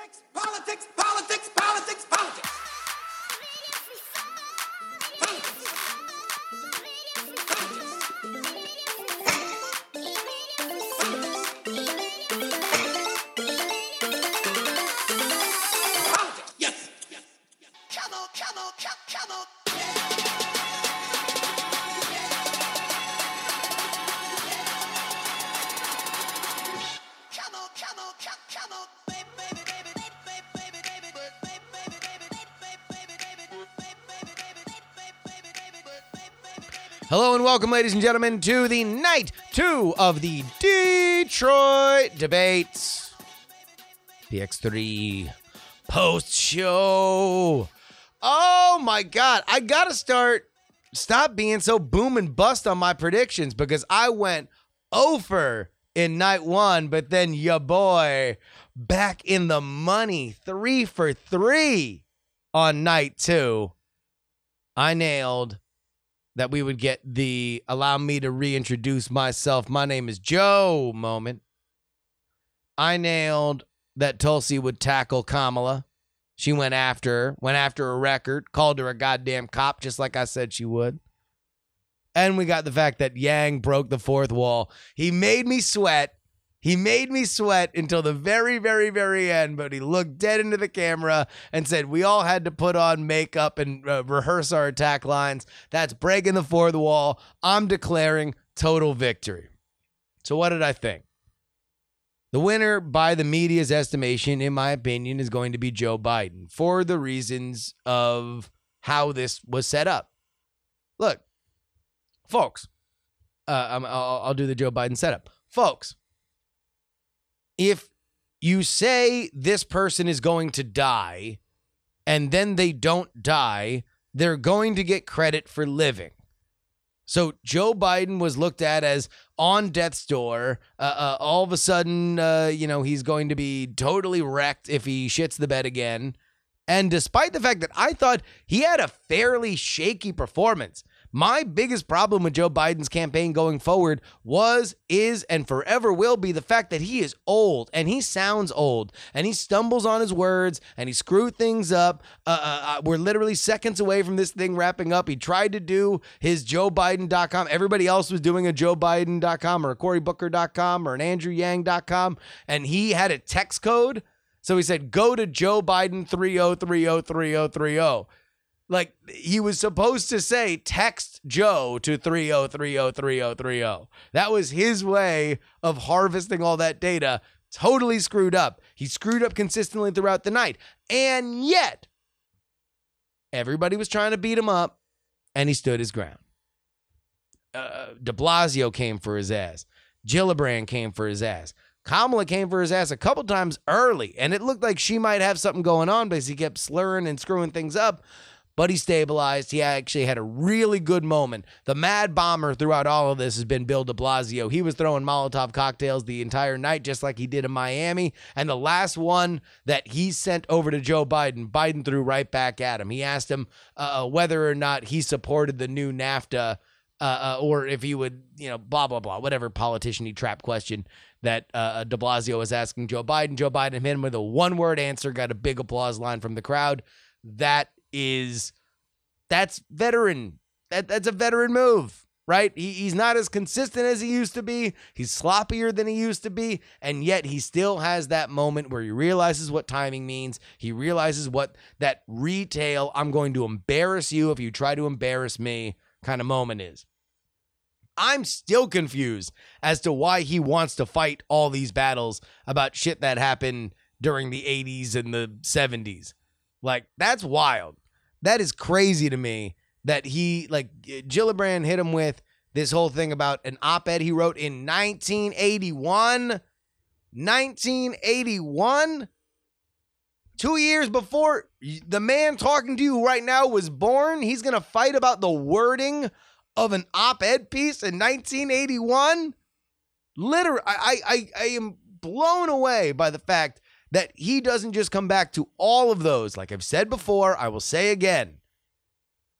Politics, politics, politics, politics. Hello and welcome, ladies and gentlemen, to the night two of the Detroit debates. PX3 post show. Oh my God. I got to start, stop being so boom and bust on my predictions because I went over in night one, but then ya boy back in the money, three for three on night two. I nailed that we would get the allow me to reintroduce myself. My name is Joe moment. I nailed that Tulsi would tackle Kamala. She went after her, went after a record, called her a goddamn cop, just like I said she would. And we got the fact that Yang broke the fourth wall. He made me sweat. He made me sweat until the very, very, very end, but he looked dead into the camera and said, We all had to put on makeup and uh, rehearse our attack lines. That's breaking the fourth wall. I'm declaring total victory. So, what did I think? The winner, by the media's estimation, in my opinion, is going to be Joe Biden for the reasons of how this was set up. Look, folks, uh, I'll, I'll do the Joe Biden setup. Folks, if you say this person is going to die and then they don't die, they're going to get credit for living. So Joe Biden was looked at as on death's door. Uh, uh, all of a sudden, uh, you know, he's going to be totally wrecked if he shits the bed again. And despite the fact that I thought he had a fairly shaky performance, my biggest problem with Joe Biden's campaign going forward was, is, and forever will be the fact that he is old and he sounds old and he stumbles on his words and he screwed things up. Uh, uh, uh, we're literally seconds away from this thing wrapping up. He tried to do his JoeBiden.com. Everybody else was doing a JoeBiden.com or a CoryBooker.com or an AndrewYang.com, and he had a text code. So he said, go to Joe Biden 30303030. Like he was supposed to say, text Joe to 30303030. That was his way of harvesting all that data. Totally screwed up. He screwed up consistently throughout the night. And yet, everybody was trying to beat him up, and he stood his ground. Uh, de Blasio came for his ass. Gillibrand came for his ass. Kamala came for his ass a couple times early, and it looked like she might have something going on because he kept slurring and screwing things up. But he stabilized. He actually had a really good moment. The mad bomber throughout all of this has been Bill de Blasio. He was throwing Molotov cocktails the entire night, just like he did in Miami. And the last one that he sent over to Joe Biden, Biden threw right back at him. He asked him uh, whether or not he supported the new NAFTA uh, uh, or if he would, you know, blah, blah, blah, whatever politician he trap question that uh, de Blasio was asking Joe Biden. Joe Biden hit him with a one word answer, got a big applause line from the crowd. That is, that's veteran. That, that's a veteran move, right? He, he's not as consistent as he used to be. He's sloppier than he used to be. And yet he still has that moment where he realizes what timing means. He realizes what that retail, I'm going to embarrass you if you try to embarrass me kind of moment is. I'm still confused as to why he wants to fight all these battles about shit that happened during the 80s and the 70s. Like, that's wild. That is crazy to me that he, like, Gillibrand hit him with this whole thing about an op ed he wrote in 1981. 1981? Two years before the man talking to you right now was born, he's going to fight about the wording of an op-ed piece in 1981 literally I, I i am blown away by the fact that he doesn't just come back to all of those. Like i've said before i will say again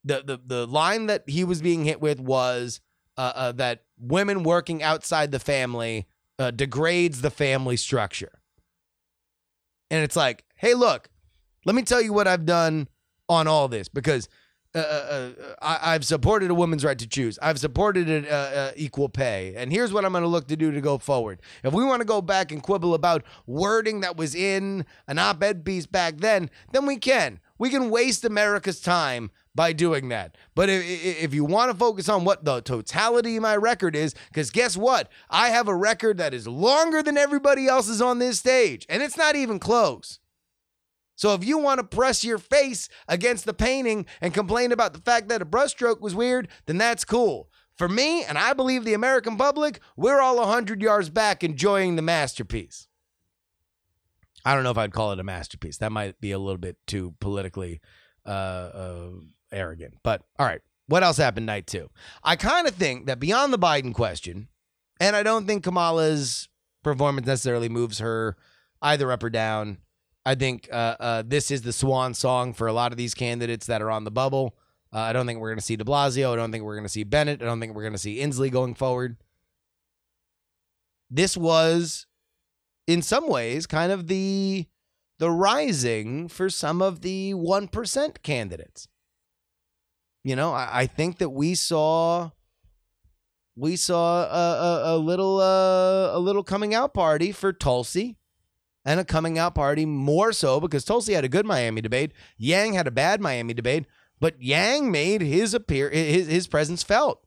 the the, the line that he was being hit with was uh, uh, that women working outside the family uh, degrades the family structure. And it's like hey, look, let me tell you what I've done on all this because uh, uh, uh, I, I've supported a woman's right to choose. I've supported an, uh, uh, equal pay, and here's what I'm going to look to do to go forward. If we want to go back and quibble about wording that was in an op-ed piece back then, then we can. We can waste America's time by doing that. But if, if you want to focus on what the totality of my record is, because guess what? I have a record that is longer than everybody else's on this stage, and it's not even close. So if you want to press your face against the painting and complain about the fact that a brushstroke was weird, then that's cool. For me, and I believe the American public, we're all 100 yards back enjoying the masterpiece. I don't know if I'd call it a masterpiece. That might be a little bit too politically uh, uh, arrogant. But all right, what else happened night two? I kind of think that beyond the Biden question, and I don't think Kamala's performance necessarily moves her either up or down. I think uh, uh, this is the swan song for a lot of these candidates that are on the bubble. Uh, I don't think we're going to see De Blasio. I don't think we're going to see Bennet. I don't think we're going to see Inslee going forward. This was, in some ways, kind of the the rising for some of the one percent candidates. You know, I, I, think that we saw we saw a, a, a little uh, a little coming out party for Tulsi and a coming out party more so because Tulsi had a good Miami debate. Yang had a bad Miami debate, but Yang made his appear his, his presence felt.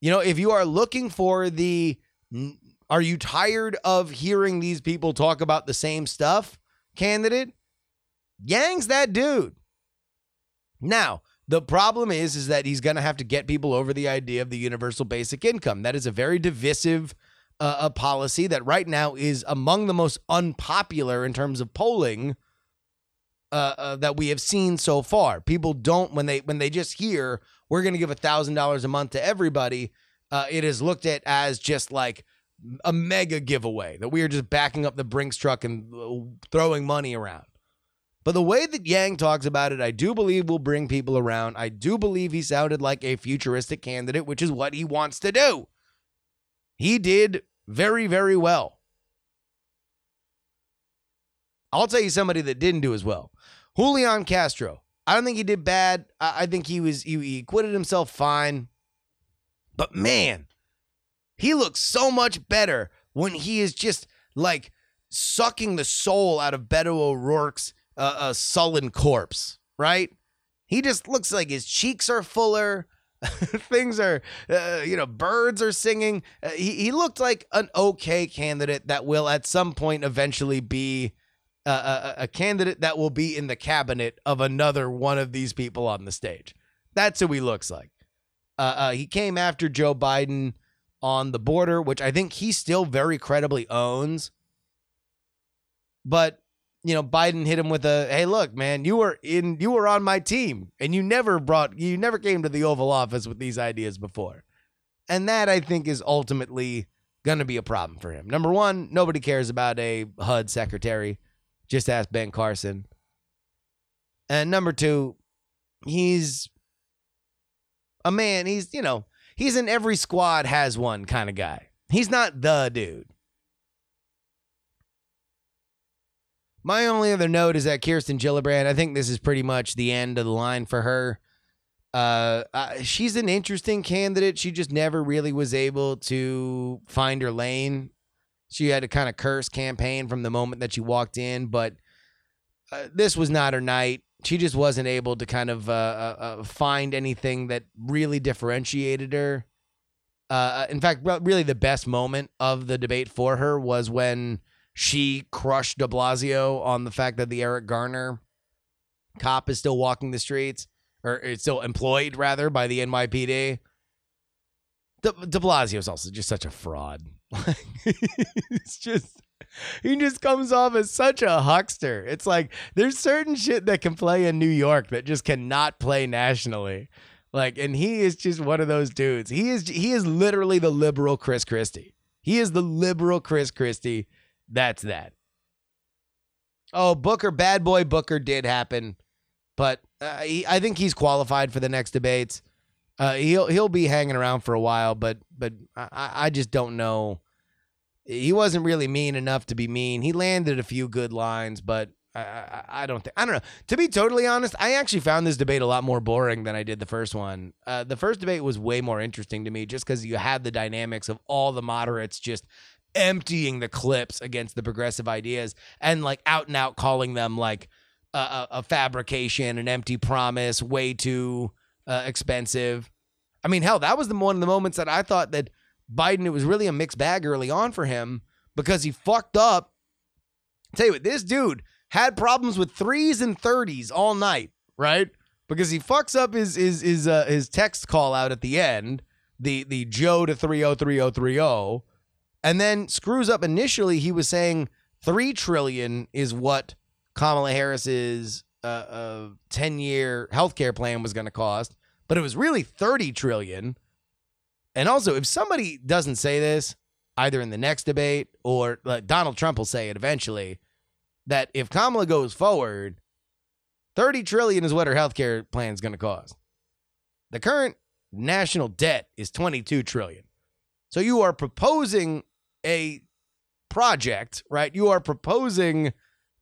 You know, if you are looking for the are you tired of hearing these people talk about the same stuff candidate? Yang's that dude. Now, the problem is is that he's going to have to get people over the idea of the universal basic income. That is a very divisive uh, a policy that right now is among the most unpopular in terms of polling uh, uh, that we have seen so far. People don't when they when they just hear we're going to give a thousand dollars a month to everybody. Uh, it is looked at as just like a mega giveaway that we are just backing up the Brinks truck and uh, throwing money around. But the way that Yang talks about it, I do believe will bring people around. I do believe he sounded like a futuristic candidate, which is what he wants to do. He did very, very well. I'll tell you somebody that didn't do as well. Julian Castro. I don't think he did bad. I, think he was he, he acquitted himself fine. But man, he looks so much better when he is just like sucking the soul out of Beto O'Rourke's uh, uh, sullen corpse, right? He just looks like his cheeks are fuller. things are, uh, you know, birds are singing. Uh, he, he looked like an okay candidate that will at some point eventually be uh, a, a, candidate that will be in the cabinet of another one of these people on the stage. That's who he looks like. Uh, uh, he came after Joe Biden on the border, which I think he still very credibly owns. But you know, Biden hit him with a, "Hey, look, man, you were in, you were on my team, and you never brought, you never came to the Oval Office with these ideas before," and that I think is ultimately going to be a problem for him. Number one, nobody cares about a HUD secretary. Just ask Ben Carson. And number two, he's a man. He's you know, he's in every squad has one kind of guy. He's not the dude. My only other note is that Kirsten Gillibrand, I think this is pretty much the end of the line for her. Uh, uh, she's an interesting candidate. She just never really was able to find her lane. She had a kind of curse campaign from the moment that she walked in, but uh, this was not her night. She just wasn't able to kind of uh, uh, uh find anything that really differentiated her. in fact, really the best moment of the debate for her was when she crushed de Blasio on the fact that the Eric Garner cop is still walking the streets, or is still employed, rather, by the NYPD. De, de Blasio is also just such a fraud. it's just he just comes off as such a huckster. It's like there's certain shit that can play in New York that just cannot play nationally. Like, and he is just one of those dudes. He is he is literally the liberal Chris Christie. He is the liberal Chris Christie that's that. Oh, Booker, bad boy Booker did happen, but uh, he, I think he's qualified for the next debates. Uh, he'll he'll be hanging around for a while, but but I, I just don't know. He wasn't really mean enough to be mean. He landed a few good lines, but I, I, I don't think. I don't know. To be totally honest, I actually found this debate a lot more boring than I did the first one. Uh, the first debate was way more interesting to me, just because you had the dynamics of all the moderates just emptying the clips against the progressive ideas and like out and out calling them like a, a, a fabrication, an empty promise, way too uh, expensive. I mean, hell, that was the one of the moments that I thought that Biden, it was really a mixed bag early on for him because he fucked up. Tell you what, this dude had problems with threes and thirties all night, right? Because he fucks up his his his uh, his text call out at the end, the the Joe to three oh three oh three oh, and then screws up. Initially, he was saying three trillion is what Kamala Harris's uh, uh, ten year healthcare plan was going to cost, but it was really thirty trillion. And also, if somebody doesn't say this, either in the next debate or like Donald Trump will say it eventually, that if Kamala goes forward, 30 trillion is what her healthcare plan is going to cost. The current national debt is 22 trillion. So you are proposing a project, right? You are proposing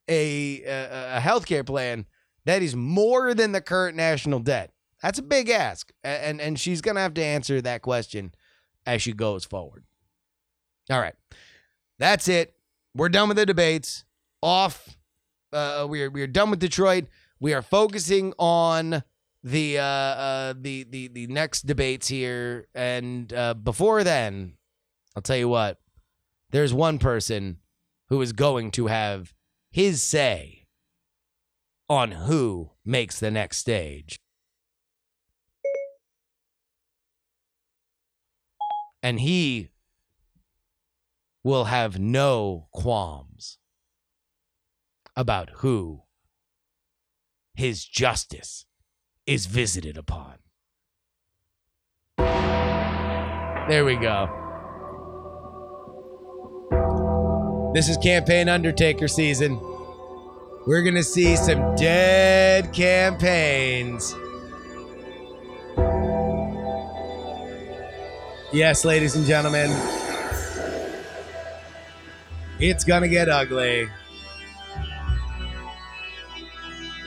a a, a healthcare plan that is more than the current national debt. That's a big ask. And and she's to have to answer that question as she goes forward. All right. That's it. We're done with the debates. Off. Uh, we are we are done with Detroit. We are focusing on the uh, uh the the the next debates here. And uh, before then, I'll tell you what. There's one person who is going to have his say on who makes the next stage. And he will have no qualms about who his justice is visited upon. There we go. This is campaign Undertaker season. We're going to see some dead campaigns. Yes, ladies and gentlemen, it's going to get ugly.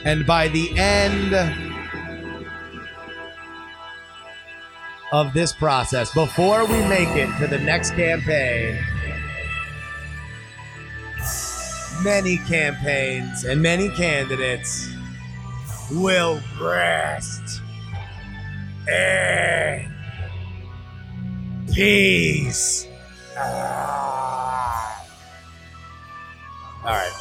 And by the end of this process, before we make it to the next campaign, many campaigns and many candidates will rest in peace. Ah. All right.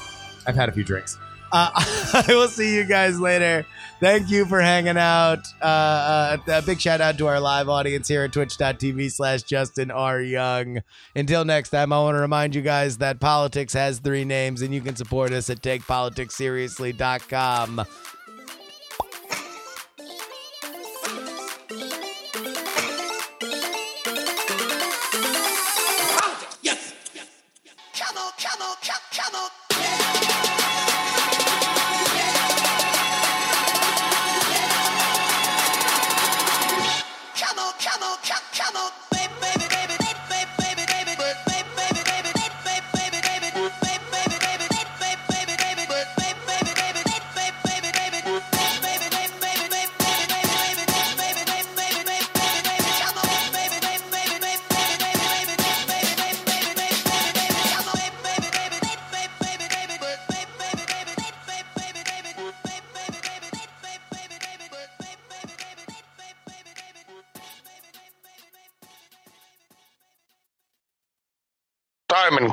I've had a few drinks. Uh, I will see you guys later. Thank you for hanging out. Uh, uh, a big shout out to our live audience here at twitch.tv slash Justin R. Young. Until next time, I want to remind you guys that politics has three names and you can support us at takepoliticsseriously.com.